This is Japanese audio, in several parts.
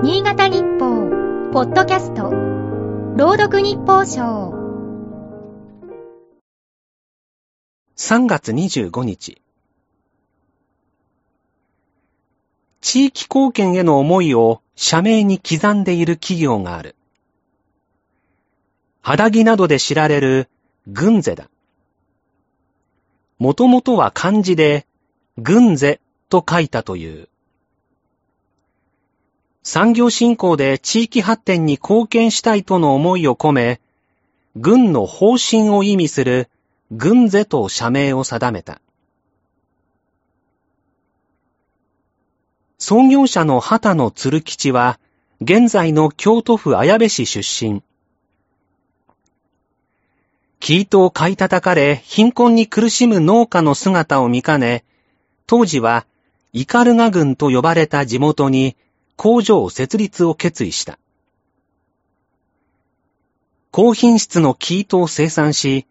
新潟日報、ポッドキャスト、朗読日報賞。3月25日。地域貢献への思いを社名に刻んでいる企業がある。肌着などで知られる軍勢だ。もともとは漢字で、軍勢と書いたという。産業振興で地域発展に貢献したいとの思いを込め、軍の方針を意味する軍勢と社名を定めた。創業者の畑野鶴吉は、現在の京都府綾部市出身。生糸を買い叩かれ、貧困に苦しむ農家の姿を見かね、当時は、イカルガ郡と呼ばれた地元に工場設立を決意した。高品質の生糸を生産し、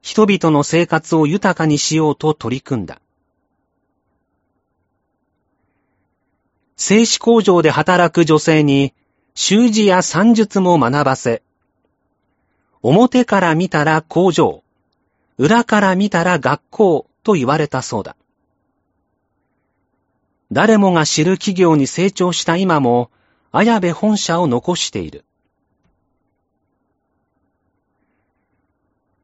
人々の生活を豊かにしようと取り組んだ。製紙工場で働く女性に、習字や算術も学ばせ、表から見たら工場、裏から見たら学校と言われたそうだ。誰もが知る企業に成長した今も、綾部本社を残している。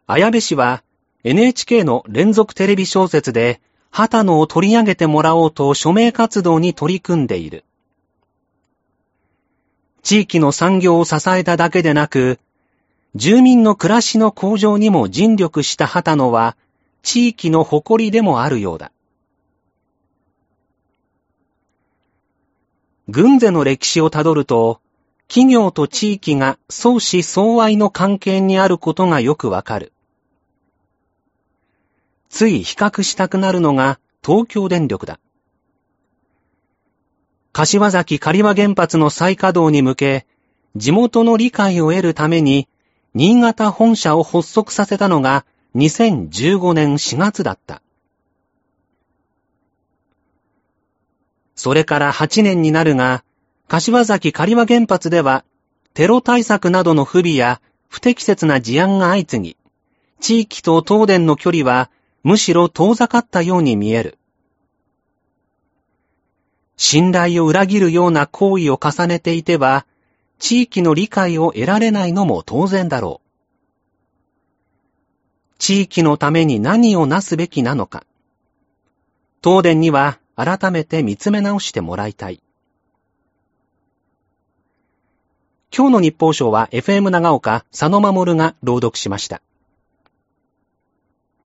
綾部氏は NHK の連続テレビ小説で、旗野を取り上げてもらおうと署名活動に取り組んでいる。地域の産業を支えただけでなく、住民の暮らしの向上にも尽力した旗野は、地域の誇りでもあるようだ。軍勢の歴史をたどると、企業と地域が相思相愛の関係にあることがよくわかる。つい比較したくなるのが東京電力だ。柏崎刈羽原発の再稼働に向け、地元の理解を得るために、新潟本社を発足させたのが2015年4月だった。それから8年になるが、柏崎刈羽原発では、テロ対策などの不備や不適切な事案が相次ぎ、地域と東電の距離はむしろ遠ざかったように見える。信頼を裏切るような行為を重ねていては、地域の理解を得られないのも当然だろう。地域のために何をなすべきなのか。東電には改めて見つめ直してもらいたい。今日の日報賞は FM 長岡佐野守が朗読しました。